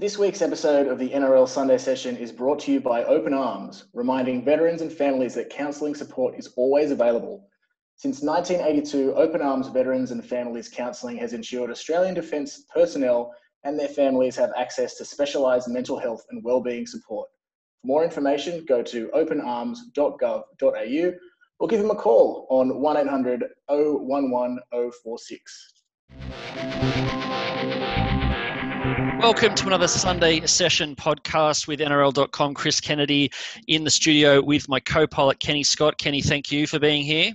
This week's episode of the NRL Sunday session is brought to you by Open Arms, reminding veterans and families that counselling support is always available. Since 1982, Open Arms Veterans and Families Counselling has ensured Australian Defence personnel and their families have access to specialised mental health and wellbeing support. For more information, go to openarms.gov.au or give them a call on 1800 011 046. Welcome to another Sunday session podcast with NRL.com. Chris Kennedy in the studio with my co pilot Kenny Scott. Kenny, thank you for being here.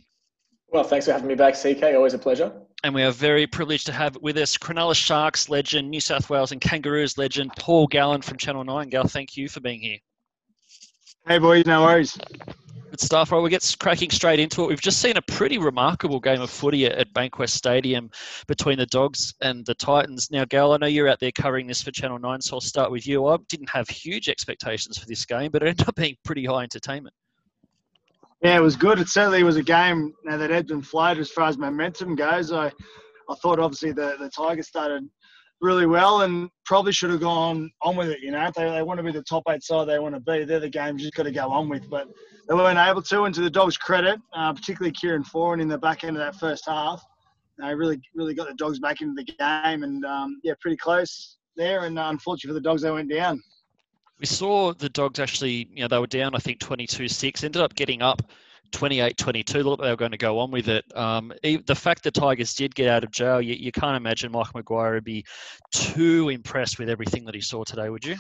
Well, thanks for having me back, CK. Always a pleasure. And we are very privileged to have with us Cronulla Sharks legend, New South Wales and Kangaroos legend, Paul Gallen from Channel 9. Gal, thank you for being here. Hey, boys, no worries. Good stuff. Right, we'll get cracking straight into it. We've just seen a pretty remarkable game of footy at Bankwest Stadium between the Dogs and the Titans. Now, Gal, I know you're out there covering this for Channel 9, so I'll start with you. I didn't have huge expectations for this game, but it ended up being pretty high entertainment. Yeah, it was good. It certainly was a game know, that ebbed and flowed as far as momentum goes. I, I thought obviously the, the Tigers started really well and probably should have gone on with it. You know, they, they want to be the top eight side they want to be. They're the games you've got to go on with. But they weren't able to. And to the Dogs' credit, uh, particularly Kieran Foran in the back end of that first half, they really really got the Dogs back into the game. And um, yeah, pretty close there. And uh, unfortunately for the Dogs, they went down. We saw the Dogs actually, you know, they were down, I think, 22 6, ended up getting up 28 22. Look, they were going to go on with it. Um, the fact that Tigers did get out of jail, you, you can't imagine Mike Maguire would be too impressed with everything that he saw today, would you?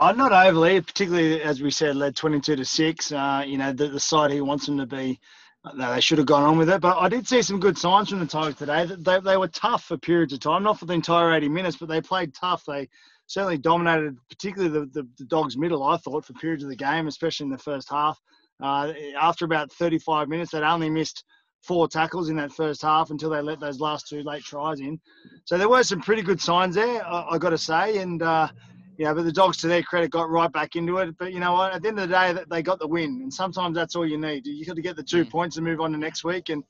I'm not overly, particularly as we said, led 22 to six. Uh, you know, the, the side he wants them to be, uh, they should have gone on with it. But I did see some good signs from the Tigers today. They, they were tough for periods of time, not for the entire 80 minutes, but they played tough. They certainly dominated, particularly the, the, the Dogs' middle. I thought for periods of the game, especially in the first half. Uh, after about 35 minutes, they'd only missed four tackles in that first half until they let those last two late tries in. So there were some pretty good signs there, I, I got to say. And uh, yeah, but the Dogs, to their credit, got right back into it. But you know what? At the end of the day, they got the win, and sometimes that's all you need. You got to get the two mm. points and move on to next week. And,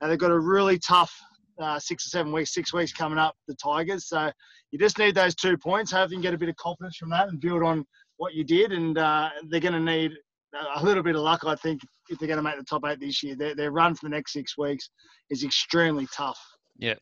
and they've got a really tough uh, six or seven weeks, six weeks coming up, the Tigers. So you just need those two points. Hope you can get a bit of confidence from that and build on what you did. And uh, they're going to need a little bit of luck, I think, if they're going to make the top eight this year. Their, their run for the next six weeks is extremely tough. Yeah,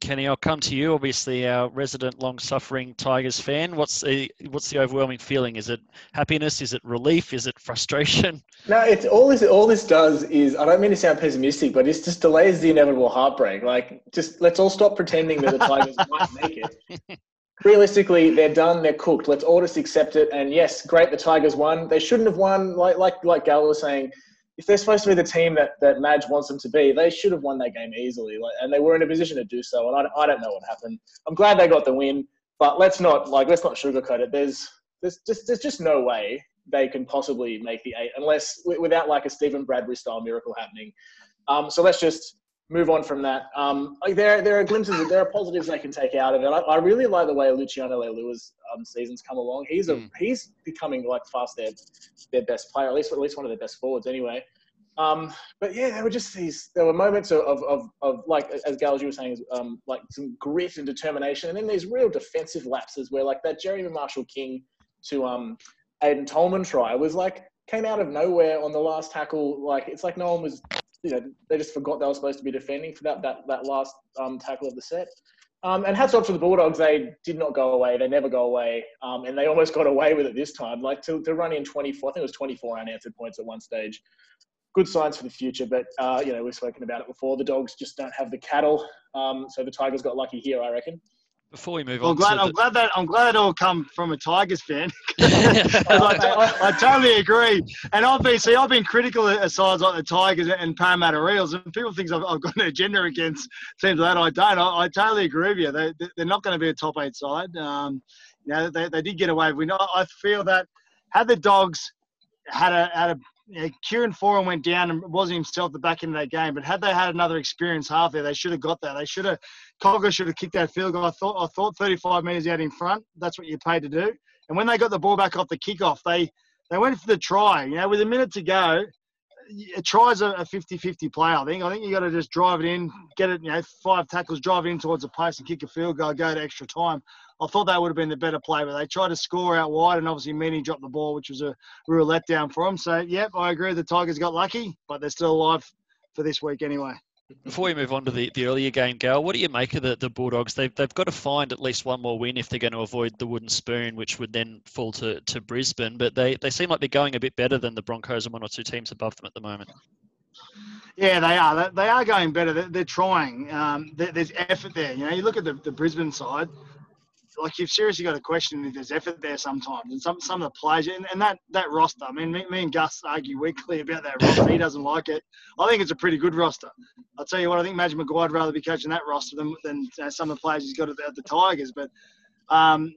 Kenny, I'll come to you. Obviously, our resident, long-suffering Tigers fan. What's the what's the overwhelming feeling? Is it happiness? Is it relief? Is it frustration? No, it's all this. All this does is I don't mean to sound pessimistic, but it just delays the inevitable heartbreak. Like, just let's all stop pretending that the Tigers might make it. Realistically, they're done. They're cooked. Let's all just accept it. And yes, great, the Tigers won. They shouldn't have won. Like like like Gal was saying if they're supposed to be the team that, that Madge wants them to be, they should have won that game easily. Like, and they were in a position to do so. And I, I don't know what happened. I'm glad they got the win, but let's not like let's not sugarcoat it. There's there's just there's just no way they can possibly make the eight unless without like a Stephen Bradbury style miracle happening. Um, so let's just move on from that. Um, like there, there are glimpses, there are positives they can take out of it. I, I really like the way Luciano Leilua's um, seasons come along. He's a mm. he's becoming like fast their their best player, at least at least one of their best forwards anyway. Um, but yeah, there were just these. There were moments of of, of, of like as Gal as you were saying, um, like some grit and determination, and then these real defensive lapses where like that Jeremy Marshall King to um Aiden Tolman try was like came out of nowhere on the last tackle. Like it's like no one was you know, they just forgot they were supposed to be defending for that that, that last um, tackle of the set. Um, and hats off to the Bulldogs. They did not go away. They never go away. Um, and they almost got away with it this time. Like to, to run in 24, I think it was 24 unanswered points at one stage. Good signs for the future. But, uh, you know, we've spoken about it before. The Dogs just don't have the cattle. Um, so the Tigers got lucky here, I reckon before we move well, on, glad, I'm the... glad that I'm glad it all come from a Tigers fan. I, I, totally agree. And see I've been critical of sides like the Tigers and Parramatta Eels, and people think I've, I've got an agenda against teams like that. I don't. I, I totally agree with you. They they're not going to be a top eight side. Um, you know, they, they did get away. We know. I feel that had the Dogs had a had a you know, Kieran Foran went down and wasn't himself at the back end of that game. But had they had another experienced half there, they should have got that. They should have Cogger should have kicked that field goal. I thought I thought 35 metres out in front. That's what you're paid to do. And when they got the ball back off the kickoff, they they went for the try. You know, with a minute to go, a try's a 50-50 play. I think. I think you got to just drive it in, get it. You know, five tackles, drive it in towards the post, and kick a field goal, go to extra time. I thought that would have been the better play, but they tried to score out wide, and obviously Meaney dropped the ball, which was a real letdown for them. So, yep, I agree. The Tigers got lucky, but they're still alive for this week anyway. Before we move on to the, the earlier game, Gal, what do you make of the, the Bulldogs? They've, they've got to find at least one more win if they're going to avoid the wooden spoon, which would then fall to, to Brisbane. But they, they seem like they're going a bit better than the Broncos and one or two teams above them at the moment. Yeah, they are. They are going better. They're, they're trying. Um, there's effort there. You know, you look at the, the Brisbane side like you've seriously got to question if there's effort there sometimes. And some some of the players and, and that that roster. I mean, me, me, and Gus argue weekly about that roster. he doesn't like it. I think it's a pretty good roster. I'll tell you what. I think Madge Maguire'd rather be coaching that roster than than uh, some of the players he's got at the, Tigers. But um,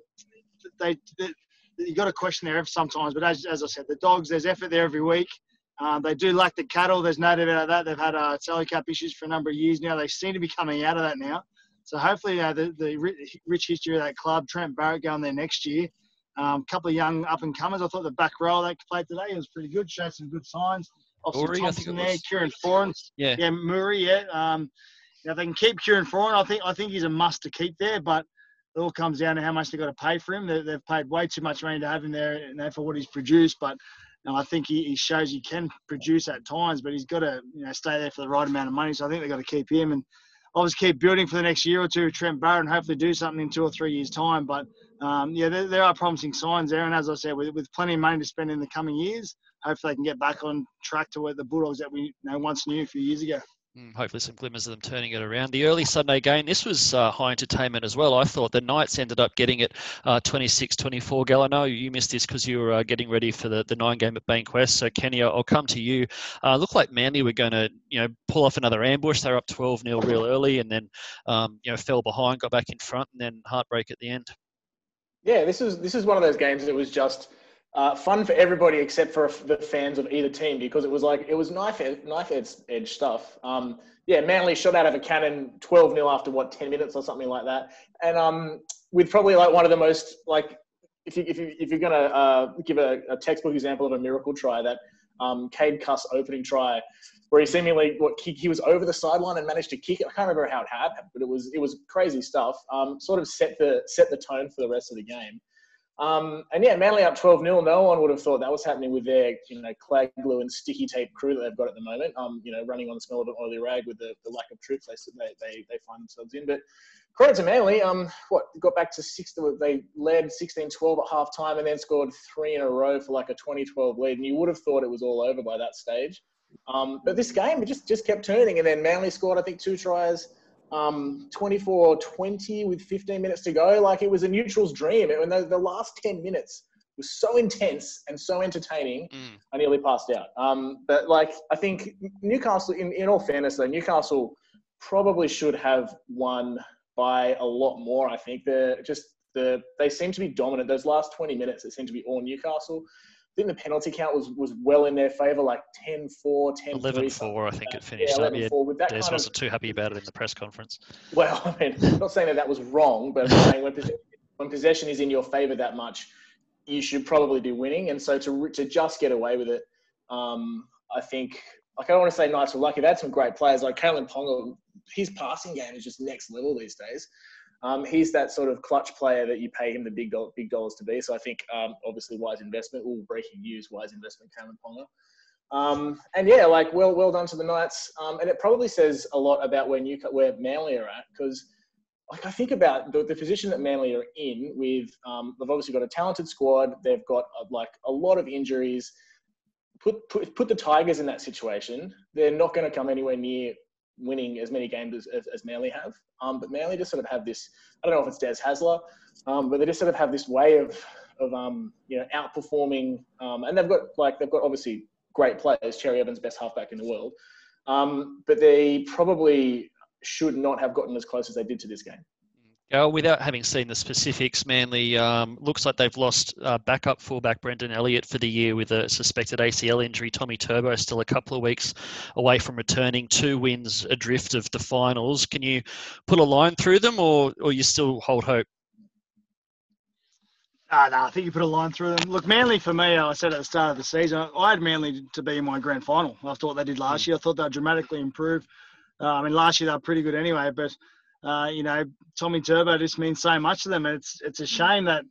they, they you got to question their effort sometimes. But as, as I said, the Dogs, there's effort there every week. Um, they do lack the cattle. There's no doubt about that. They've had uh, salary cap issues for a number of years now. They seem to be coming out of that now. So hopefully, uh, the, the rich history of that club, Trent Barrett going there next year. A um, couple of young up and comers. I thought the back row they played today was pretty good. Showed some good signs. Obviously, Thompson there, Kieran Foran. Yeah, yeah, Murray. Yeah, um, you know, they can keep Kieran Foran. I think I think he's a must to keep there, but it all comes down to how much they've got to pay for him. They, have paid way too much money to have him there you know, for what he's produced, but you know, I think he, he, shows he can produce at times, but he's got to you know stay there for the right amount of money. So I think they've got to keep him and obviously keep building for the next year or two, Trent Barrett, and hopefully do something in two or three years' time. But um, yeah, there, there, are promising signs there. And as I said, with, with plenty of money to spend in the coming years, hopefully they can get back on track to where the Bulldogs that we you know, once knew a few years ago. Hmm, hopefully, some glimmers of them turning it around. The early Sunday game, this was uh, high entertainment as well. I thought the Knights ended up getting it uh, 26 24. Gal, I know you missed this because you were uh, getting ready for the, the nine game at Bankwest. So, Kenny, I'll, come to you. Uh, looked like Manly were going to you know, pull off another ambush. They were up 12 0 real early and then um, you know, fell behind, got back in front, and then heartbreak at the end. Yeah, this is this is one of those games that was just uh, fun for everybody except for the fans of either team because it was like it was knife edge, knife edge, edge stuff. Um, yeah, Manly shot out of a cannon 12 0 after what 10 minutes or something like that, and um, with probably like one of the most like if you if you if you're gonna uh, give a, a, textbook example of a miracle try that um, Cade Cust opening try where he seemingly what he, he was over the sideline and managed to kick it. I can't remember how it happened, but it was it was crazy stuff. Um, sort of set the set the tone for the rest of the game. Um, and yeah, Manly up 12 0. No one would have thought that was happening with their, you know, clag glue and sticky tape crew that they've got at the moment. Um, you know, running on the smell of an oily rag with the, the lack of troops they, they, they, find themselves in. But credit to Manly, um, what got back to six, they led 16 12 at half time and then scored three in a row for like a 20 12 lead. And you would have thought it was all over by that stage. Um, but this game, it just, just kept turning. And then Manly scored, I think, two tries um, 24 20 with 15 minutes to go. Like it was a neutral's dream. And the, the last 10 minutes was so intense and so entertaining, mm. I nearly passed out. Um, but like, I think Newcastle, in, in all fairness, though, Newcastle probably should have won by a lot more. I think they're just the they seem to be dominant. Those last 20 minutes, it seemed to be all Newcastle. I think the penalty count was, was well in their favour, like 10 4, 10 11 4, I think it finished yeah, up. Yeah, Des wasn't of, too happy about it in the press conference. Well, I mean, I'm not saying that that was wrong, but I'm saying when possession, when possession is in your favour that much, you should probably be winning. And so to, to just get away with it, um, I think, like, I don't want to say Knights were lucky. They had some great players. Like Kalyn Ponga, his passing game is just next level these days. Um, he's that sort of clutch player that you pay him the big big dollars to be. So I think um, obviously wise investment. All breaking news, wise investment, Cameron Ponga. Um, and yeah, like well well done to the Knights. Um, and it probably says a lot about where New where Manly are at because like I think about the, the position that Manly are in. With um, they've obviously got a talented squad. They've got uh, like a lot of injuries. Put, put put the Tigers in that situation. They're not going to come anywhere near winning as many games as, as, as Manly have. Um, but Manly just sort of have this, I don't know if it's Des Hasler, um, but they just sort of have this way of, of um, you know, outperforming. Um, and they've got, like, they've got obviously great players, Cherry Evans, best halfback in the world. Um, but they probably should not have gotten as close as they did to this game. Uh, without having seen the specifics, Manly um, looks like they've lost uh, backup fullback Brendan Elliott for the year with a suspected ACL injury. Tommy Turbo still a couple of weeks away from returning. Two wins adrift of the finals. Can you put a line through them, or or you still hold hope? Uh, no, I think you put a line through them. Look, Manly for me, I said at the start of the season, I had Manly to be in my grand final after what they did last hmm. year. I thought they'd dramatically improve. Uh, I mean, last year they were pretty good anyway, but uh, you know, Tommy Turbo just means so much to them. And it's it's a shame that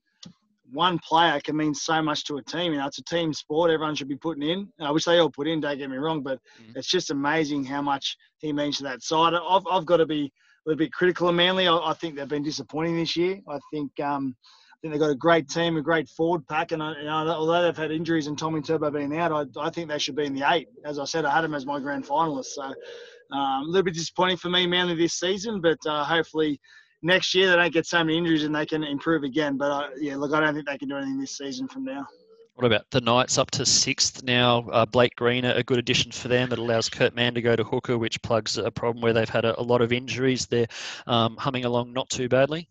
one player can mean so much to a team. You know, it's a team sport. Everyone should be putting in, I wish they all put in. Don't get me wrong, but mm. it's just amazing how much he means to that side. I've I've got to be a little bit critical of Manly. I, I think they've been disappointing this year. I think. Um, I think they've got a great team, a great forward pack, and you know, although they've had injuries and Tommy Turbo being out, I, I think they should be in the eight. As I said, I had them as my grand finalist. So um, a little bit disappointing for me, mainly this season, but uh, hopefully next year they don't get so many injuries and they can improve again. But uh, yeah, look, I don't think they can do anything this season from now. What about the Knights up to sixth now? Uh, Blake Green, a good addition for them. It allows Kurt Mann to go to hooker, which plugs a problem where they've had a, a lot of injuries. They're um, humming along not too badly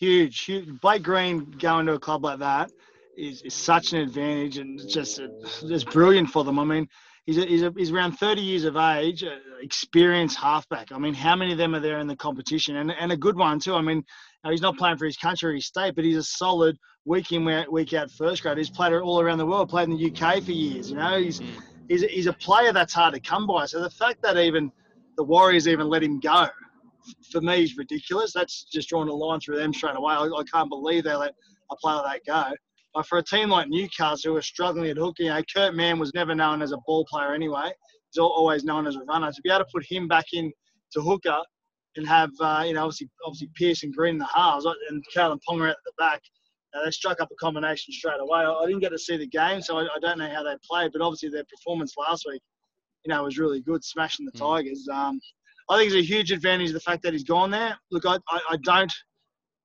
huge, huge. Blake Green going to a club like that is, is such an advantage and just just brilliant for them. I mean, he's a, he's, a, he's around 30 years of age, experienced halfback. I mean, how many of them are there in the competition? And and a good one too. I mean, he's not playing for his country or his state, but he's a solid week in week out first grade. He's played all around the world, played in the UK for years. You know, he's mm. he's, a, he's a player that's hard to come by. So the fact that even the Warriors even let him go for me is ridiculous. That's just drawing a line through them straight away. I, I can't believe they let a player like that go. But for a team like Newcastle who are struggling at hooking, you know, Kurt Mann was never known as a ball player anyway. He's always known as a runner. To be able to put him back in to hooker and have, uh, you know, obviously obviously Pearce and Green in the halves and Kalyn Ponga at the back, uh, they struck up a combination straight away. I, I, didn't get to see the game, so I, I, don't know how they played, but obviously their performance last week, you know, was really good, smashing the mm. Tigers. Um, I think it's a huge advantage the fact that he's gone there. Look, I, I, I, don't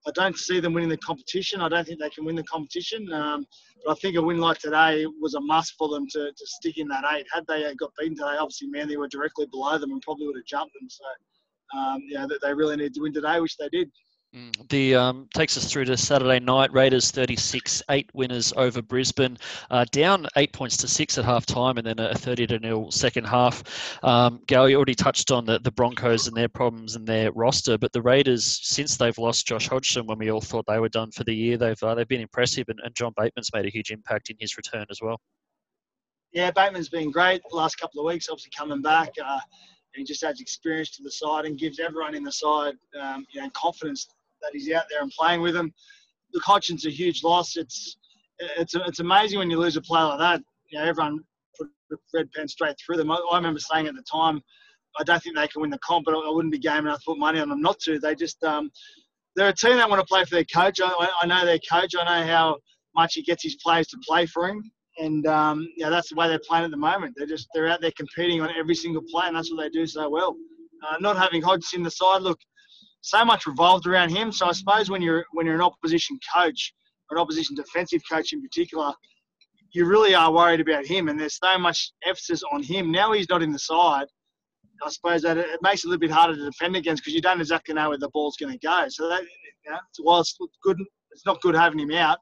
I don't see them winning the competition. I don't think they can win the competition. Um, but I think a win like today was a must for them to, to stick in that eight. Had they got beaten today, obviously, man, they were directly below them and probably would have jumped them. So, um, yeah, they really need to win today, which they did. The um, takes us through to Saturday night. Raiders 36, eight winners over Brisbane, uh, down eight points to six at half time, and then a 30 to nil second half. Um, Gal, you already touched on the, the Broncos and their problems and their roster, but the Raiders, since they've lost Josh Hodgson, when we all thought they were done for the year, they've uh, they've been impressive, and, and John Bateman's made a huge impact in his return as well. Yeah, Bateman's been great the last couple of weeks. Obviously coming back. Uh, he just adds experience to the side and gives everyone in the side, um, you know, confidence that he's out there and playing with them. Look, Hodgson's a huge loss. It's it's it's amazing when you lose a player like that. You know, everyone put the red pen straight through them. I, I remember saying at the time, I don't think they can win the comp, but I, I wouldn't be game enough to put money on them not to. They just um, they're a team that want to play for their coach. I, I know their coach. I know how much he gets his players to play for him, and um, yeah, that's the way they're playing at the moment. They're just they're out there competing on every single play, and that's what they do so well. Uh, not having Hodgson in the side, look, so much revolved around him. So I suppose when you're when you're an opposition coach, or an opposition defensive coach in particular, you really are worried about him, and there's so much emphasis on him. Now he's not in the side. I suppose that it makes it a little bit harder to defend against because you don't exactly know where the ball's going to go. So that, while it's good, it's not good having him out.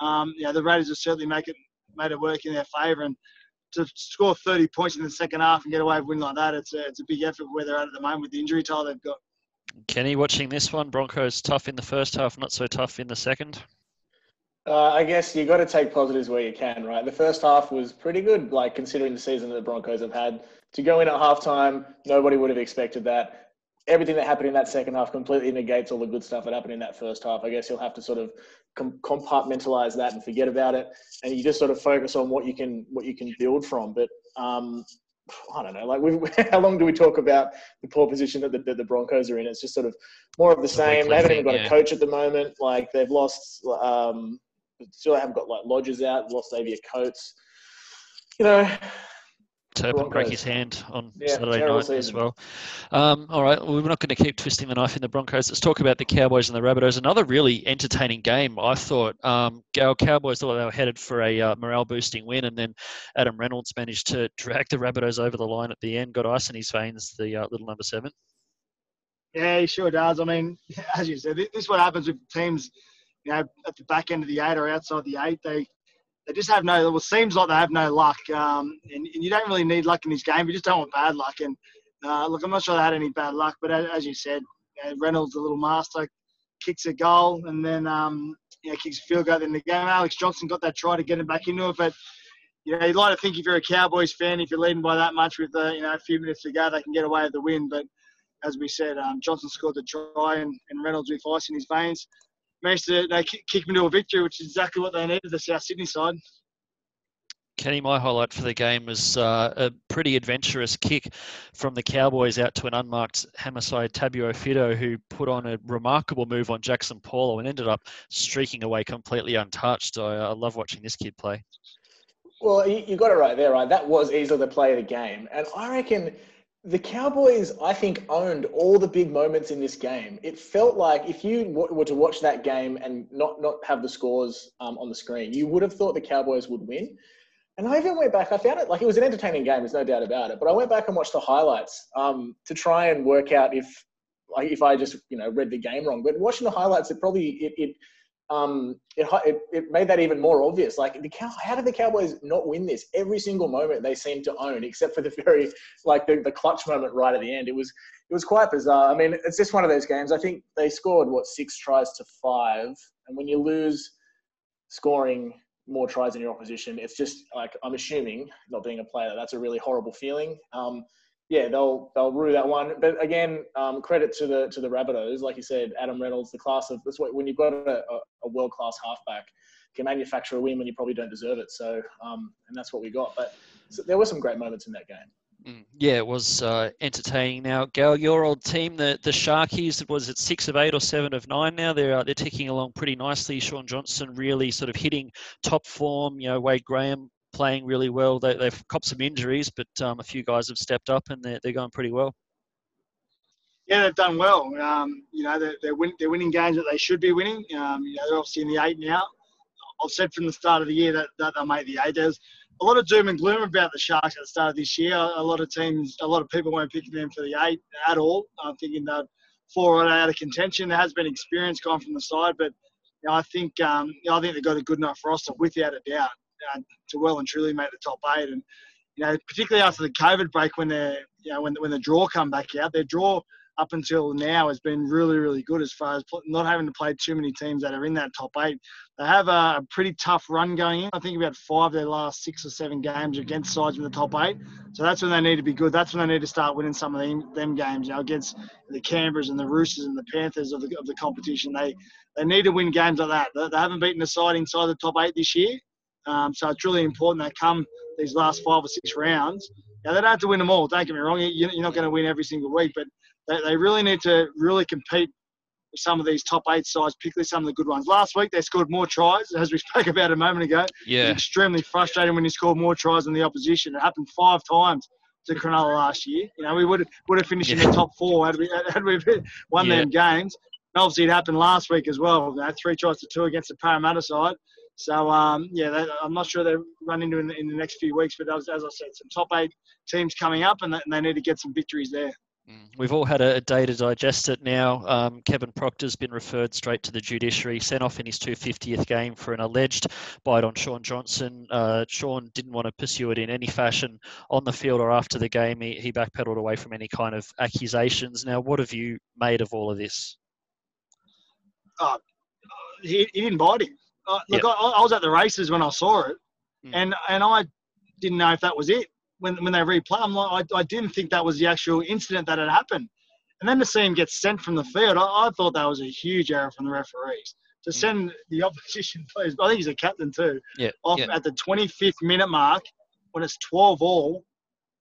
Um, know, the Raiders have certainly make it made it work in their favour, and to score 30 points in the second half and get away with a win like that, it's a, it's a big effort where they're at at the moment with the injury tile they've got. Kenny, watching this one, Broncos tough in the first half, not so tough in the second. Uh, I guess you got to take positives where you can, right? The first half was pretty good, like considering the season that the Broncos have had. To go in at halftime, nobody would have expected that. Everything that happened in that second half completely negates all the good stuff that happened in that first half. I guess you'll have to sort of com- compartmentalize that and forget about it, and you just sort of focus on what you can what you can build from. But um, I don't know, like we how long do we talk about the poor position that the, that the, Broncos are in? It's just sort of more of the same. They haven't even got yeah. a coach at the moment. Like they've lost, um, still haven't got like Lodges out, lost Xavier Coates. You know, Turpin break his hand on yeah, Saturday night season. as well. Um, all right, well, we're not going to keep twisting the knife in the Broncos. Let's talk about the Cowboys and the Rabbitohs. Another really entertaining game, I thought. Um, Cowboys thought they were headed for a uh, morale boosting win, and then Adam Reynolds managed to drag the Rabbitohs over the line at the end, got ice in his veins, the uh, little number seven. Yeah, he sure does. I mean, as you said, this is what happens with teams, you know, at the back end of the eight or outside the eight. They they just have no. Well, seems like they have no luck, um, and, and, you don't really need luck in this game. You just don't want bad luck. And uh, look, I'm not sure they had any bad luck, but as, you said, Reynolds, the little master, kicks a goal, and then um, you know, kicks a field goal in the game. Alex Johnson got that try to get him back into it, but you know, you'd like to think if you're a Cowboys fan, if you're leading by that much with uh, you know a few minutes to go, they can get away with the win. But as we said, um, Johnson scored the try and, and Reynolds with ice in his veins. Managed to they kick them to a victory, which is exactly what they needed, the South Sydney side. Kenny, my highlight for the game was uh, a pretty adventurous kick from the Cowboys out to an unmarked Hamiso Tabuai-Fidow, who put on a remarkable move on Jaxson Paulo and ended up streaking away completely untouched. I, I love watching this kid play. Well, you, you got it right there, right? That was easily the play of the game. And I reckon the Cowboys, I think, owned all the big moments in this game. It felt like if you were to watch that game and not, not have the scores um, on the screen, you would have thought the Cowboys would win. And I even went back. I found it like it was an entertaining game. There's no doubt about it. But I went back and watched the highlights um, to try and work out if, like, if I just you know read the game wrong. But watching the highlights, it probably it it um, it, it, it made that even more obvious. Like the cow, how did the Cowboys not win this? Every single moment they seemed to own, except for the very like the, the clutch moment right at the end. It was it was quite bizarre. I mean, it's just one of those games. I think they scored what six tries to five, and when you lose scoring more tries than your opposition. It's just like I'm assuming, not being a player, that's a really horrible feeling. Um, yeah, they'll they'll rue that one. But again, um, credit to the to the Rabbitohs, like you said, Adam Reynolds, the class of that's what when you've got a, a world class halfback, can manufacture a win when you probably don't deserve it. So um, and that's what we got. But so there were some great moments in that game. Mm, yeah, it was uh, entertaining. Now, Gal, your old team, the the Sharkies, was it six of eight or seven of nine? Now they're uh, they're ticking along pretty nicely. Shaun Johnson really sort of hitting top form. You know, Wade Graham playing really well. They, have copped some injuries, but um, a few guys have stepped up and they're they're going pretty well. Yeah, they've done well. Um, you know, they're they're, win, they're, winning games that they should be winning. Um, you know, they're obviously in the eight now. I've said from the start of the year that, that they'll make the eight. There's a lot of doom and gloom about the Sharks at the start of this year. A lot of teams, a lot of people weren't picking them for the eight at all. I'm thinking that four out of contention. There has been experience gone from the side, but you know, I think um, you know, I think they've got a good enough roster without a doubt to well and truly make the top eight. And you know, particularly after the COVID break, when they you know when when the draw come back out, their draw up until now has been really, really good as far as not having to play too many teams that are in that top eight. They have a, pretty tough run going in. I think about five their last six or seven games against sides in the top eight. So that's when they need to be good. That's when they need to start winning some of them, them games. You know, against the Canberras and the Roosters and the Panthers of the, of the competition. They they need to win games like that. They, they haven't beaten a side inside the top eight this year. Um, so it's really important they come these last five or six rounds. Now, they don't have to win them all. Don't get me wrong. You're not going to win every single week, but they, they really need to really compete with some of these top eight sides, particularly some of the good ones. Last week they scored more tries, as we spoke about a moment ago. Yeah. It's extremely frustrating when you score more tries than the opposition. It happened five times to Cronulla last year. You know, we would have, would have finished yeah. in the top four had we had we won yeah. them games. And obviously, it happened last week as well. You know, three tries to two against the Parramatta side. So um, yeah, they, I'm not sure they run into in the, in the next few weeks, but as, as I said, some top eight teams coming up, and, they, need to get some victories there. Mm. We've all had a, day to digest it now. Um, Kevin Proctor's been referred straight to the judiciary, sent off in his 250th game for an alleged bite on Shaun Johnson. Uh, Shaun didn't want to pursue it in any fashion on the field or after the game. He, he backpedaled away from any kind of accusations. Now, what have you made of all of this? Uh, he, he didn't bite him. Uh, look, yep. I, I, was at the races when I saw it, mm. and and I didn't know if that was it when when they replay. I'm like, I, I didn't think that was the actual incident that had happened. And then to see him get sent from the field, I, I thought that was a huge error from the referees to mm. send the opposition players. I think he's a captain too. Yeah, off at the 25th minute mark when it's 12 all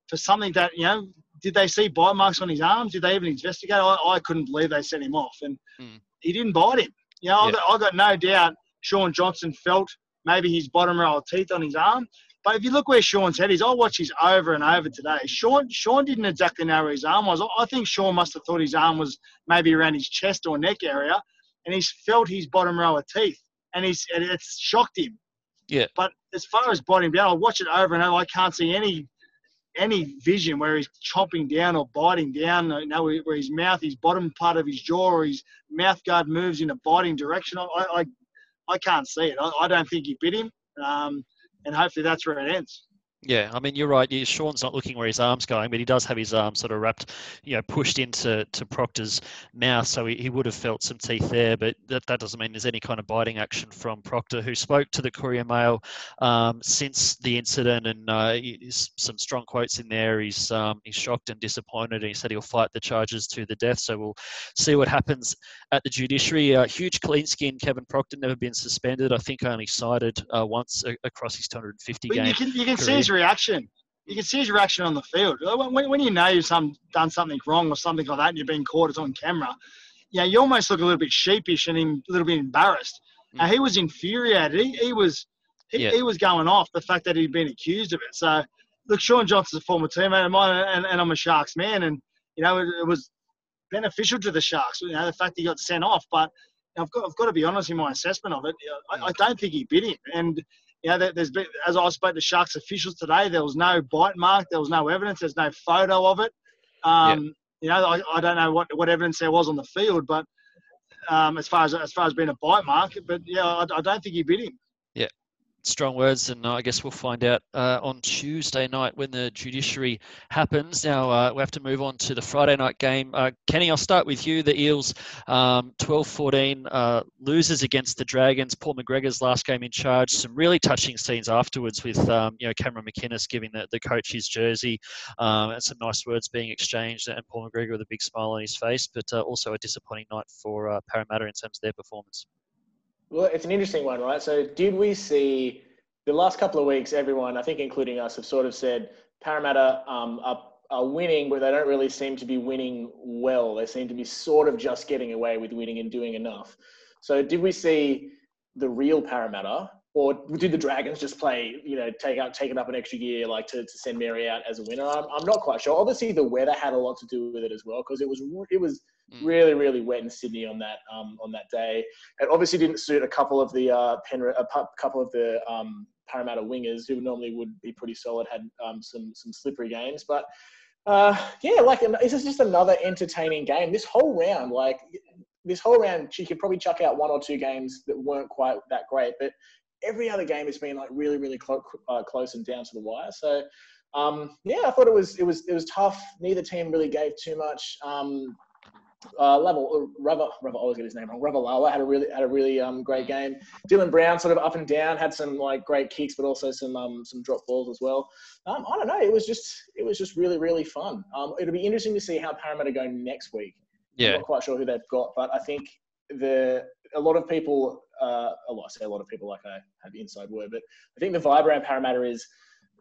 for something that you know. Did they see bite marks on his arms? Did they even investigate? I, I couldn't believe they sent him off, and mm. he didn't bite him. You know, yeah. I, got, I got no doubt Shaun Johnson felt maybe his bottom row of teeth on his arm. But if you look where Shaun's head is, I watch his over and over today. Sean Shaun didn't exactly know where his arm was. I think Shaun must have thought his arm was maybe around his chest or neck area, and he's felt his bottom row of teeth, and he's and it's shocked him. Yeah. But as far as biting down, I watch it over and over. I can't see any any vision where he's chomping down or biting down, you know, where his mouth, his bottom part of his jaw or his mouth guard moves in a biting direction. I, I, I can't see it. I, I don't think he bit him, um, and hopefully that's where it ends. Yeah, I mean you're right. Shaun's not looking where his arm's going, but he does have his arm sort of wrapped, you know, pushed into to Proctor's mouth, so he, he would have felt some teeth there. But that, that doesn't mean there's any kind of biting action from Proctor, who spoke to the Courier Mail um, since the incident, and uh, some strong quotes in there. He's um, he's shocked and disappointed, and he said he'll fight the charges to the death. So we'll see what happens at the judiciary. Uh, huge clean skin, Kevin Proctor, never been suspended. I think only cited uh, once across his 250 games. You can, you can see his reaction. You can see his reaction on the field. When, when you know you've some, done something wrong or something like that and you're being caught, it's on camera, yeah, you almost look a little bit sheepish and a little bit embarrassed. Mm. And he was infuriated. He, he was he, yeah. he, was going off the fact that he'd been accused of it. So, look, Shaun Johnson's a former teammate of mine, and, and I'm a Sharks man, and you know it, it, was beneficial to the Sharks. You know the fact he got sent off, but I've got I've got to be honest in my assessment of it. I, I don't think he bit him, and you know, there's been, as I spoke to Sharks officials today, there was no bite mark, there was no evidence, there's no photo of it. Um, yeah. You know, I, I, don't know what, what evidence there was on the field, but um, as far as as far as being a bite mark, but yeah, I, I don't think he bit him strong words, and I guess we'll find out uh, on Tuesday night when the judiciary happens. Now uh, we have to move on to the Friday night game. Uh, Kenny, I'll start with you. The Eels, um, 12-14 uh, losers against the Dragons. Paul McGregor's last game in charge. Some really touching scenes afterwards with um, you know Cameron McInnes giving the, the coach his jersey, um, and some nice words being exchanged, and Paul McGregor with a big smile on his face. But uh, also a disappointing night for uh, Parramatta in terms of their performance. Well, it's an interesting one, right? So, did we see the last couple of weeks? Everyone, I think, including us, have sort of said Parramatta um, are, are winning, but they don't really seem to be winning well. They seem to be sort of just getting away with winning and doing enough. So, did we see the real Parramatta, or did the Dragons just play, you know, take out, take it up an extra gear, like to, to send Mary out as a winner? I'm, I'm not quite sure. Obviously, the weather had a lot to do with it as well, because it was it was Mm. Really, really wet in Sydney on that um, on that day. It obviously didn't suit a couple of the uh, Penrith, a couple of the um, Parramatta wingers who normally would be pretty solid. Had um, some some slippery games, but uh, yeah, like this is just another entertaining game. This whole round, like this whole round, she could probably chuck out one or two games that weren't quite that great, but every other game has been like really, really clo- uh, close and down to the wire. So. Um, yeah, I thought it was it was it was tough. Neither team really gave too much. Um, uh, level uh, Rava, Rava, always get his name wrong. Ravalawa had a really had a really um, great game. Dylan Brown sort of up and down, had some like great kicks, but also some um, some drop balls as well. Um, I don't know. It was just it was just really really fun. Um, it'll be interesting to see how Parramatta go next week. Yeah, I'm not quite sure who they've got, but I think the a lot of people, uh, well, I say a lot of people like I have the inside word, but I think the vibe around Parramatta is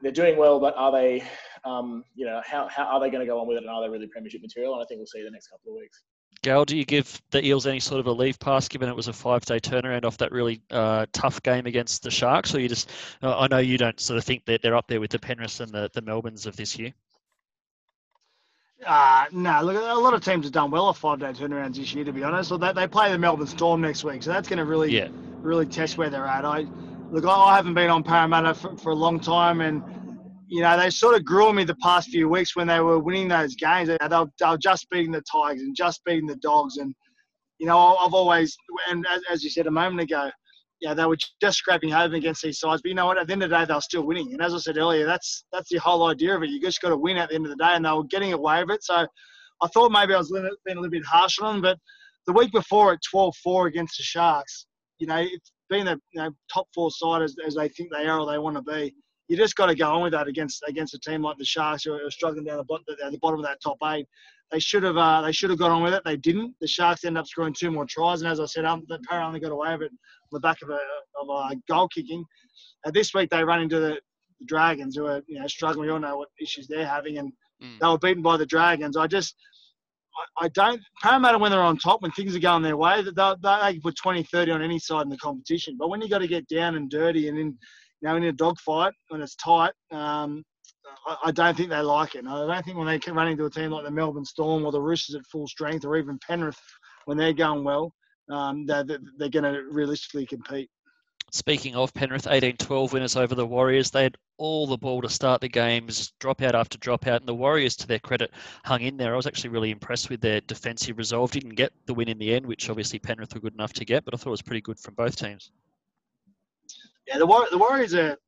they're doing well, but are they, um, you know, how, how are they going to go on with it and are they really premiership material? And I think we'll see the next couple of weeks. Gal, do you give the Eels any sort of a leave pass given it was a five day turnaround off that really uh, tough game against the Sharks? Or you just, uh, I know you don't sort of think that they're up there with the Penrith and the, the Melbournes of this year. Uh, no, look, a lot of teams have done well off five day turnarounds this year, to be honest. So they, they play the Melbourne Storm next week, so that's going to really, yeah. really test where they're at. I look, I haven't been on Parramatta for, for a long time, and you know, they sort of grew on me the past few weeks when they were winning those games. They were, they were just beating the Tigers and just beating the Dogs. And, you know, I've always, and as, as you said a moment ago, yeah, they were just scraping home against these sides. But you know what? At the end of the day, they were still winning. And as I said earlier, that's that's the whole idea of it. You just got to win at the end of the day, and they were getting away with it. So I thought maybe I was being a little bit harsh on them. But the week before at 12-4 against the Sharks, you know, being the you know, top four side as, as they think they are or they want to be, you just got to go on with that against against a team like the Sharks who are struggling down the, bottom, the bottom of that top eight. They should have uh, they should have got on with it. They didn't. The Sharks ended up scoring two more tries, and as I said, um, the Parra only got away with it the back of a, of a goal kicking. Uh, this week they run into the, Dragons, who are you know struggling. We all know what issues they're having, and mm. they were beaten by the Dragons. I just I, don't Parramatta when they're on top when things are going their way they, they, they can put 20 30 on any side in the competition but when you got to get down and dirty and in you know, in a dogfight when it's tight, um, I, I, don't think they like it. I don't think when they can run into a team like the Melbourne Storm or the Roosters at full strength or even Penrith when they're going well, um, they're, they're going to realistically compete. Speaking of Penrith, 18-12 winners over the Warriors. They had all the ball to start the games, drop out after drop out, and the Warriors, to their credit, hung in there. I was actually really impressed with their defensive resolve. Didn't get the win in the end, which obviously Penrith were good enough to get, but I thought it was pretty good from both teams yeah, the, War- the Warriors are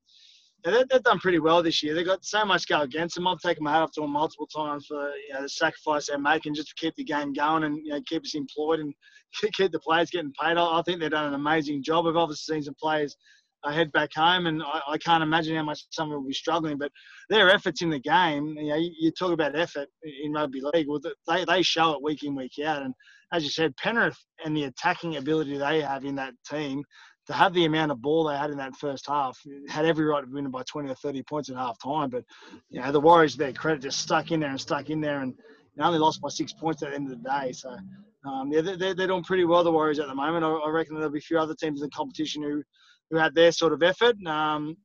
yeah, they've done pretty well this year. They've got so much go against them. I've taken my hat off to them multiple times for you know, the sacrifice they're making just to keep the game going and you know, keep us employed and keep the players getting paid. I, think they've done an amazing job. I've obviously seen some players I head back home, and I, I, can't imagine how much some will be struggling. But their efforts in the game, you know, you, you, talk about effort in rugby league. Well, they they show it week in week out. And as you said, Penrith and the attacking ability they have in that team to have the amount of ball they had in that first half, had every right to win by 20 or 30 points at half time. But, you know, the Warriors, their credit, just stuck in there and stuck in there and only lost by six points at the end of the day. So, um, yeah, they're, they're doing pretty well, the Warriors, at the moment. I, I, reckon there'll be a few other teams in the competition who, who had their sort of effort. Um,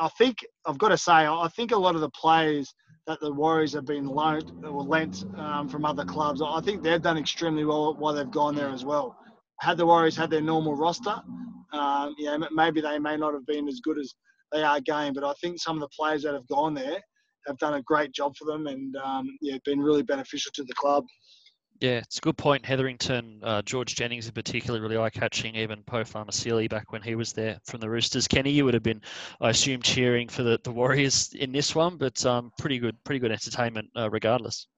I think, I've got to say, I think a lot of the players that the Warriors have been loaned or lent um, from other clubs, I think they've done extremely well while they've gone there as well. Had the Warriors had their normal roster, um, maybe they may not have been as good as they are game, but I think some of the players that have gone there have done a great job for them and um, yeah, been really beneficial to the club. Yeah, it's a good point. Hetherington, uh, George Jennings in particular, really eye catching. Even Po Faamausili back when he was there from the Roosters. Kenny, you would have been, I assume, cheering for the, the Warriors in this one, but um, pretty good, pretty good entertainment uh, regardless.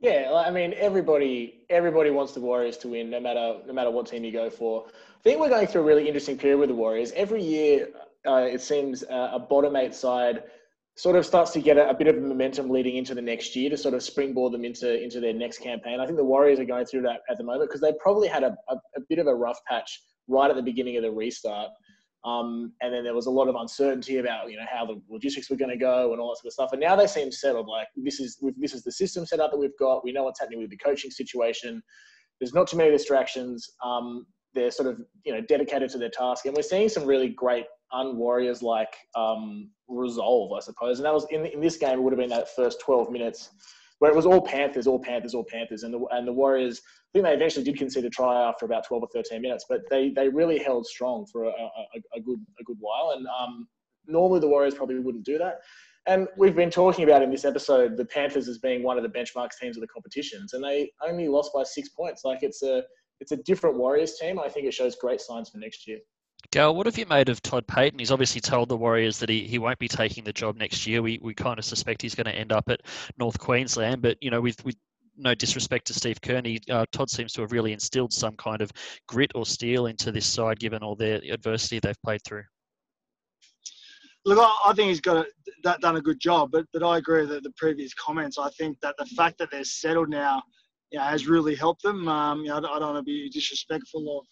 Yeah, I mean, everybody everybody wants the Warriors to win, no matter no matter what team you go for. I think we're going through a really interesting period with the Warriors. Every year, uh, it seems uh, a bottom eight side sort of starts to get a, a, bit of momentum leading into the next year to sort of springboard them into into their next campaign. I think the Warriors are going through that at the moment because they probably had a, a, a, bit of a rough patch right at the beginning of the restart. Um, and then there was a lot of uncertainty about you know how the logistics were going to go and all that sort of stuff. And now they seem settled. Like this is this is the system set up that we've got. We know what's happening with the coaching situation. There's not too many distractions. Um, they're sort of you know dedicated to their task, and we're seeing some really great un-Warriors like um, resolve, I suppose. And that was in in this game. It would have been that first 12 minutes where it was all Panthers, all Panthers, all Panthers, and the and the Warriors. I think they eventually did concede a try after about 12 or 13 minutes, but they they really held strong for a, a, a good a good while. And um, normally the Warriors probably wouldn't do that. And we've been talking about in this episode the Panthers as being one of the benchmark teams of the competitions, and they only lost by six points. Like it's a it's a different Warriors team. I think it shows great signs for next year. Gal, what have you made of Todd Payten? He's obviously told the Warriors that he, he won't be taking the job next year. We, we kind of suspect he's going to end up at North Queensland, but you know, with, with no disrespect to Steve Kearney, uh, Todd seems to have really instilled some kind of grit or steel into this side, given all the adversity they've played through. Look, I, think he's got a, done a good job, but but I agree with the previous comments. I think that the fact that they're settled now, you know, has really helped them. Um, you know, I don't want to be disrespectful or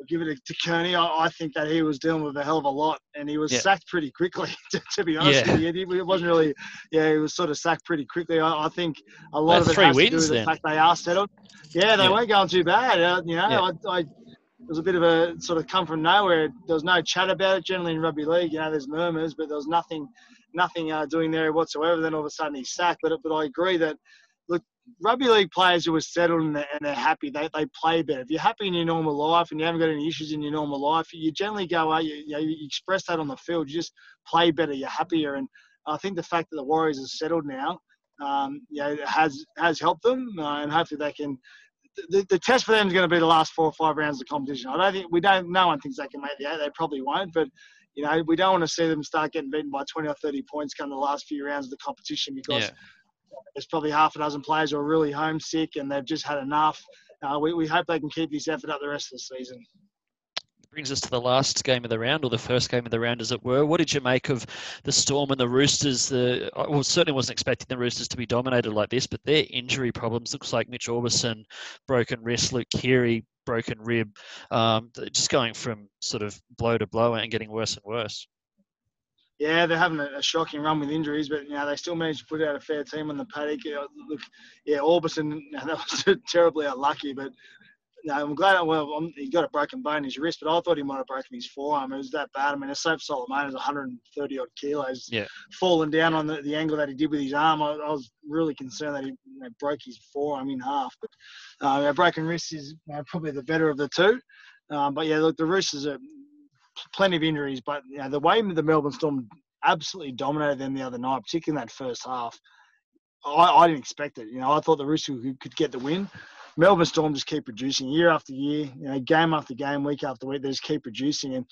we'll give it to Kearney. I, I, think that he was dealing with a hell of a lot, and he was yeah. sacked pretty quickly. To, to, be honest yeah. with you, it wasn't really. Yeah, he was sort of sacked pretty quickly. I, I think a lot of it has to do with then. the fact they are settled. Yeah, they yeah. weren't going too bad. Uh, you know, I, I, it was a bit of a sort of come from nowhere. There was no chat about it. Generally in rugby league, you know, there's murmurs, but there was nothing, nothing uh, doing there whatsoever. Then all of a sudden he's sacked. But but I agree that rugby league players who are settled and they're, and they're, happy, they, they play better. If you're happy in your normal life and you haven't got any issues in your normal life, you generally go out, you, you, know, you express that on the field. You just play better, you're happier. And I think the fact that the Warriors are settled now, um, has has helped them, uh, and hopefully they can. The, the test for them is going to be the last four or five rounds of the competition. I don't think we don't. No one thinks they can make the eight. They probably won't, but you know, we don't want to see them start getting beaten by 20 or 30 points come the last few rounds of the competition because yeah there's probably half a dozen players who are really homesick and they've just had enough. Uh, we, we hope they can keep this effort up the rest of the season brings us to the last game of the round, or the first game of the round, as it were. What did you make of the Storm and the Roosters? The well, certainly wasn't expecting the Roosters to be dominated like this, but their injury problems looks like Mitch Aubusson, broken wrist, Luke Keary, broken rib, um, just going from sort of blow to blow and getting worse and worse yeah, they're having a, shocking run with injuries, but you know they still managed to put out a fair team on the paddock. Look, yeah, know, that was terribly unlucky, but no, I'm glad. Well, I'm, he got a broken bone in his wrist, but I thought he might have broken his forearm. It was that bad. I mean, Asofa Solomona is 130 odd kilos, yeah, falling down on the, the angle that he did with his arm. I, I was really concerned that he you know, broke his forearm in half. But uh, a broken wrist is you know, probably the better of the two. Um, but yeah, look, the Roosters are plenty of injuries, but you know, the way the Melbourne Storm absolutely dominated them the other night, particularly in that first half, I, I didn't expect it. You know, I thought the Roosters could, get the win. Melbourne Storm just keep producing year after year, you know, game after game, week after week. They just keep producing. And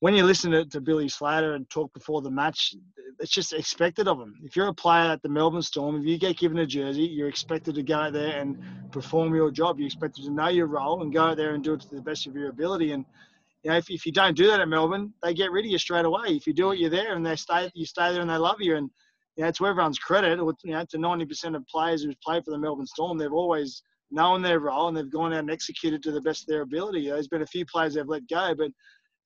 when you listen to, to Billy Slater and talk before the match, it's just expected of them. If you're a player at the Melbourne Storm, if you get given a jersey, you're expected to go there and perform your job. You're expected to know your role and go there and do it to the best of your ability. And you know, if, if you don't do that at Melbourne, they get rid of you straight away. If you do it, you're there, and they stay. You stay there, and they love you. And you know, to everyone's credit, you know, to 90% of players who've played for the Melbourne Storm, they've always known their role and they've gone out and executed to the best of their ability. There's been a few players they've let go, but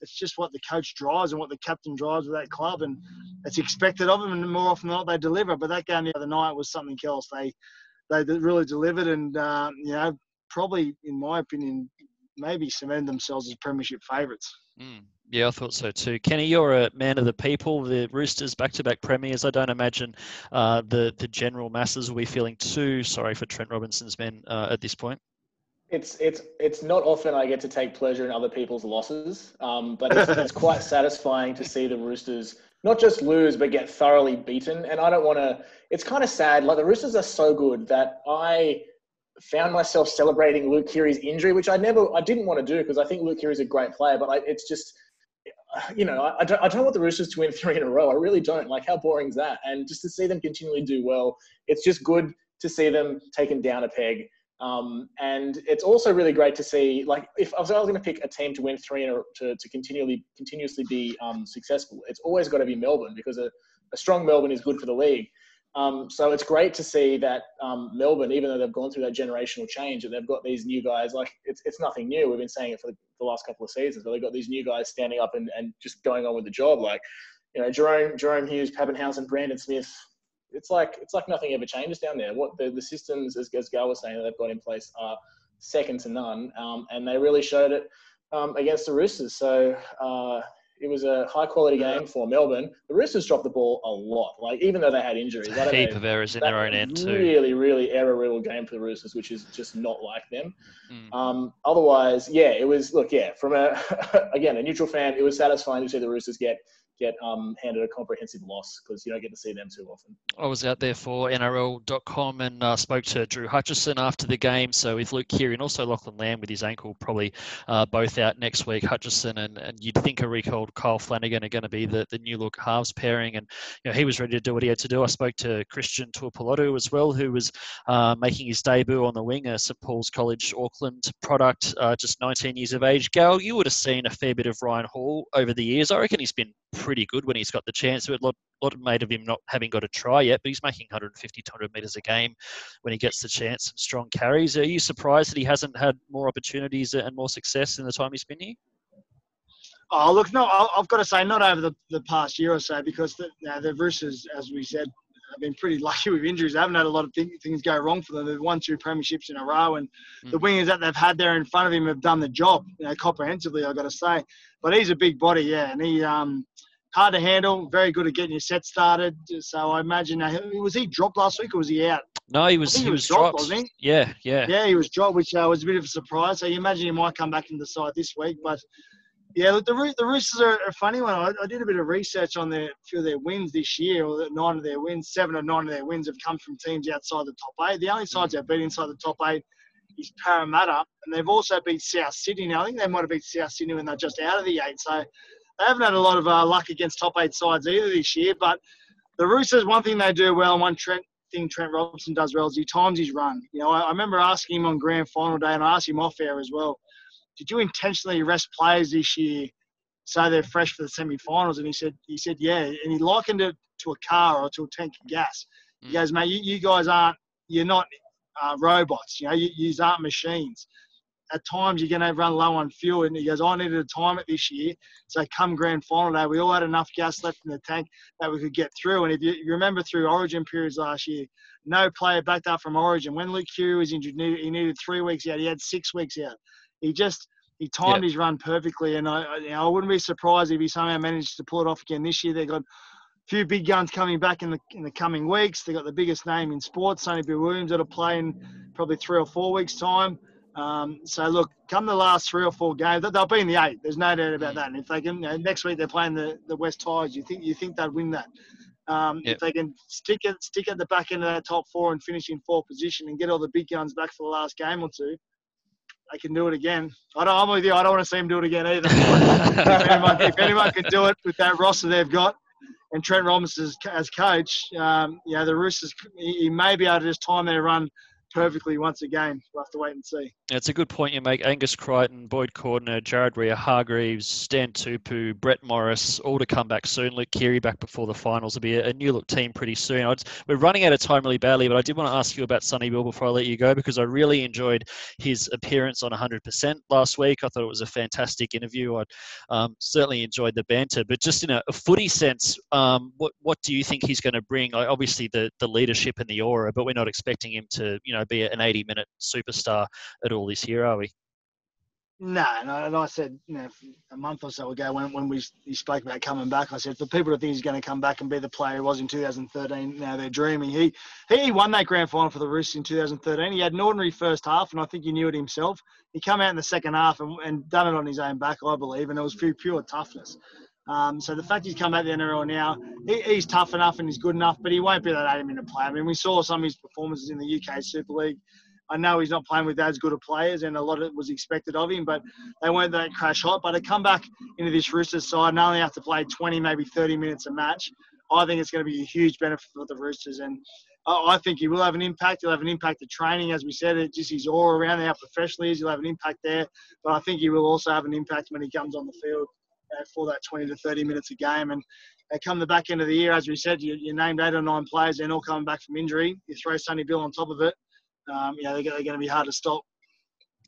it's just what the coach drives and what the captain drives with that club, and it's expected of them. And more often than not, they deliver. But that game the other night was something else. They they really delivered, and uh, you know, probably in my opinion, maybe cemented themselves as premiership favourites. Mm. Yeah, I thought so too. Kenny, you're a man of the people. The Roosters back-to-back premiers. I don't imagine uh, the the general masses will be feeling too sorry for Trent Robinson's men uh, at this point it's it's it's not often I get to take pleasure in other people's losses, um, but it's, it's, quite satisfying to see the Roosters not just lose but get thoroughly beaten. And I don't want to. It's kind of sad. Like the Roosters are so good that I found myself celebrating Luke Keary's injury, which I never, I didn't want to do because I think Luke Keary's a great player, but I, it's just. You know, I, I, don't, I don't want the Roosters to win three in a row. I really don't. Like, how boring is that? And just to see them continually do well, it's just good to see them taken down a peg. Um, and it's also really great to see, like, if I was, was going to pick a team to win three and to, to continually continuously be um, successful, it's always got to be Melbourne because a, a, strong Melbourne is good for the league. Um, so it's great to see that um, Melbourne, even though they've gone through that generational change, that they've got these new guys. Like it's, it's nothing new. We've been saying it for the, the last couple of seasons, but they've got these new guys standing up and, and just going on with the job. Like, you know, Jahrome, Jahrome Hughes, Papenhuyzen, Brandon Smith, it's like it's like nothing ever changes down there. What the, the systems, as, as Gal was saying, that they've got in place are second to none, um, and they really showed it um, against the Roosters. So uh, it was a high quality game for Melbourne. The Roosters dropped the ball a lot, like even though they had injuries. A heap of errors in their own end too. Really, really error-riddled game for the Roosters, which is just not like them. Mm. Um, otherwise, yeah, it was. Look, yeah, from a again a neutral fan, it was satisfying to see the Roosters get get um, handed a comprehensive loss because you don't get to see them too often. I was out there for NRL.com and uh, spoke to Drew Hutchison after the game. So with Luke Keary and also Lachlan Lam with his ankle probably uh, both out next week, Hutchison and, and you'd think a recalled Kyle Flanagan are going to be the, the new look halves pairing. And you know, he was ready to do what he had to do. I spoke to Christian Tuipulotu as well, who was uh, making his debut on the wing, a St Paul's College Auckland product, uh, just 19 years of age. Gal, you would have seen a fair bit of Ryan Hall over the years. I reckon he's been pretty good when he's got the chance. A lot, lot made of him not having got a try yet, but he's making 150, 200 metres a game when he gets the chance. and Strong carries. Are you surprised that he hasn't had more opportunities and more success in the time he's been here? Oh, look, no, I've got to say, not over the, the past year or so, because the, you know, the Roosters, as we said, have been pretty lucky with injuries. They haven't had a lot of th- things go wrong for them. They've won two premierships in a row, and mm. the wingers that they've had there in front of him have done the job, you know, comprehensively. I've got to say. But he's a big body, yeah, and he um, hard to handle. Very good at getting your set started. So I imagine was he dropped last week or was he out? No, he was. He, he, was, was dropped, dropped. He? Yeah, yeah. Yeah, he was dropped, which uh, was a bit of a surprise. So you imagine he might come back in the side this week, but. Yeah, look, the, the Roosters are a funny one. I, I, did a bit of research on their few of their wins this year, or nine of their wins, seven or nine of their wins have come from teams outside the top eight. The only sides they've beat inside the top eight is Parramatta, and they've also beat South Sydney. Now I think they might have beat South Sydney when they're just out of the eight. So they haven't had a lot of uh, luck against top eight sides either this year. But the Roosters, one thing they do well, and one Trent, thing Trent Robinson does well is he times his run. You know, I, I remember asking him on grand final day, and I asked him off air as well. Did you intentionally rest players this year so they're fresh for the semi-finals? And he said, he said, yeah. And he likened it to a car or to a tank of gas. He mm. goes, mate, you, you guys aren't, you're not uh, robots. You know, you, you aren't machines at times you're going to run low on fuel. And he goes, oh, I needed to time it this year. So come grand final day, we all had enough gas left in the tank that we could get through. And if you, you remember through origin periods last year, no player backed up from origin. When Luke Keary was injured, he needed three weeks out. He had six weeks out. He just, he timed yeah. his run perfectly. And I, I wouldn't be surprised if he somehow managed to pull it off again this year. They've got a few big guns coming back in the in the coming weeks. They've got the biggest name in sports, Sonny Bill Williams, that'll play in probably three or four weeks' time. Um, so look, come the last three or four games, they'll be in the eight. There's no doubt about mm. that. And if they can, you know, next week they're playing the, the West Tigers. You think you think they'd win that? Um, Yep. If they can stick it, stick at the back end of that top four and finish in fourth position and get all the big guns back for the last game or two, they can do it again. I don't, I'm with you. I don't want to see them do it again either. if, anyone, if anyone can do it with that roster they've got, and Trent Robinson as, as coach, um, you know, the Roosters, he, he may be able to just time their run perfectly once again. We'll have to wait and see. It's a good point you make. Angus Crichton, Boyd Cordner, Jared Waerea-Hargreaves, Stan Tupu, Brett Morris, all to come back soon. Luke Keary back before the finals. will be a, new look team pretty soon. I'd, we're running out of time really badly, but I did want to ask you about Sonny Bill before I let you go because I really enjoyed his appearance on 100% last week. I thought it was a fantastic interview. I um, certainly enjoyed the banter, but just in a, a footy sense, um, what what do you think he's going to bring? Like, obviously the the leadership and the aura, but we're not expecting him to you know be an 80 minute superstar at all this year, are we? No, and I, said you know, a month or so ago when, when we he spoke about coming back, I said for people to think he's going to come back and be the player he was in 2013, now they're dreaming. He he won that grand final for the Roosters in 2013. He had an ordinary first half, and I think he knew it himself. He come out in the second half and, and done it on his own back, I believe, and it was pure, pure toughness. Um, so the fact he's come out the NRL now, he, he's tough enough and he's good enough, but he won't be that 80 minute player. I mean, we saw some of his performances in the UK Super League. I know he's not playing with as good of players, and a lot of it was expected of him, but they weren't that crash hot. But to come back into this Roosters side and only have to play 20, maybe 30 minutes a match, I think it's going to be a huge benefit for the Roosters. And I think he will have an impact. He'll have an impact at training, as we said. It just his aura around how professional he is. He'll have an impact there. But I think he will also have an impact when he comes on the field uh, for that 20 to 30 minutes a game. And come the back end of the year, as we said, you, you named eight or nine players, they're all coming back from injury. You throw Sonny Bill on top of it, um, you know, they're, they're going to be hard to stop.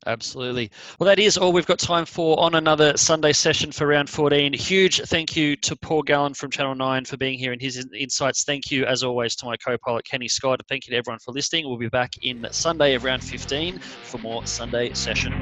Absolutely. Well, that is all we've got time for on another Sunday session for round 14. Huge thank you to Paul Gallen from Channel 9 for being here and his insights. Thank you, as always, to my co pilot Kenny Scott. Thank you to everyone for listening. We'll be back in Sunday of round 15 for more Sunday session.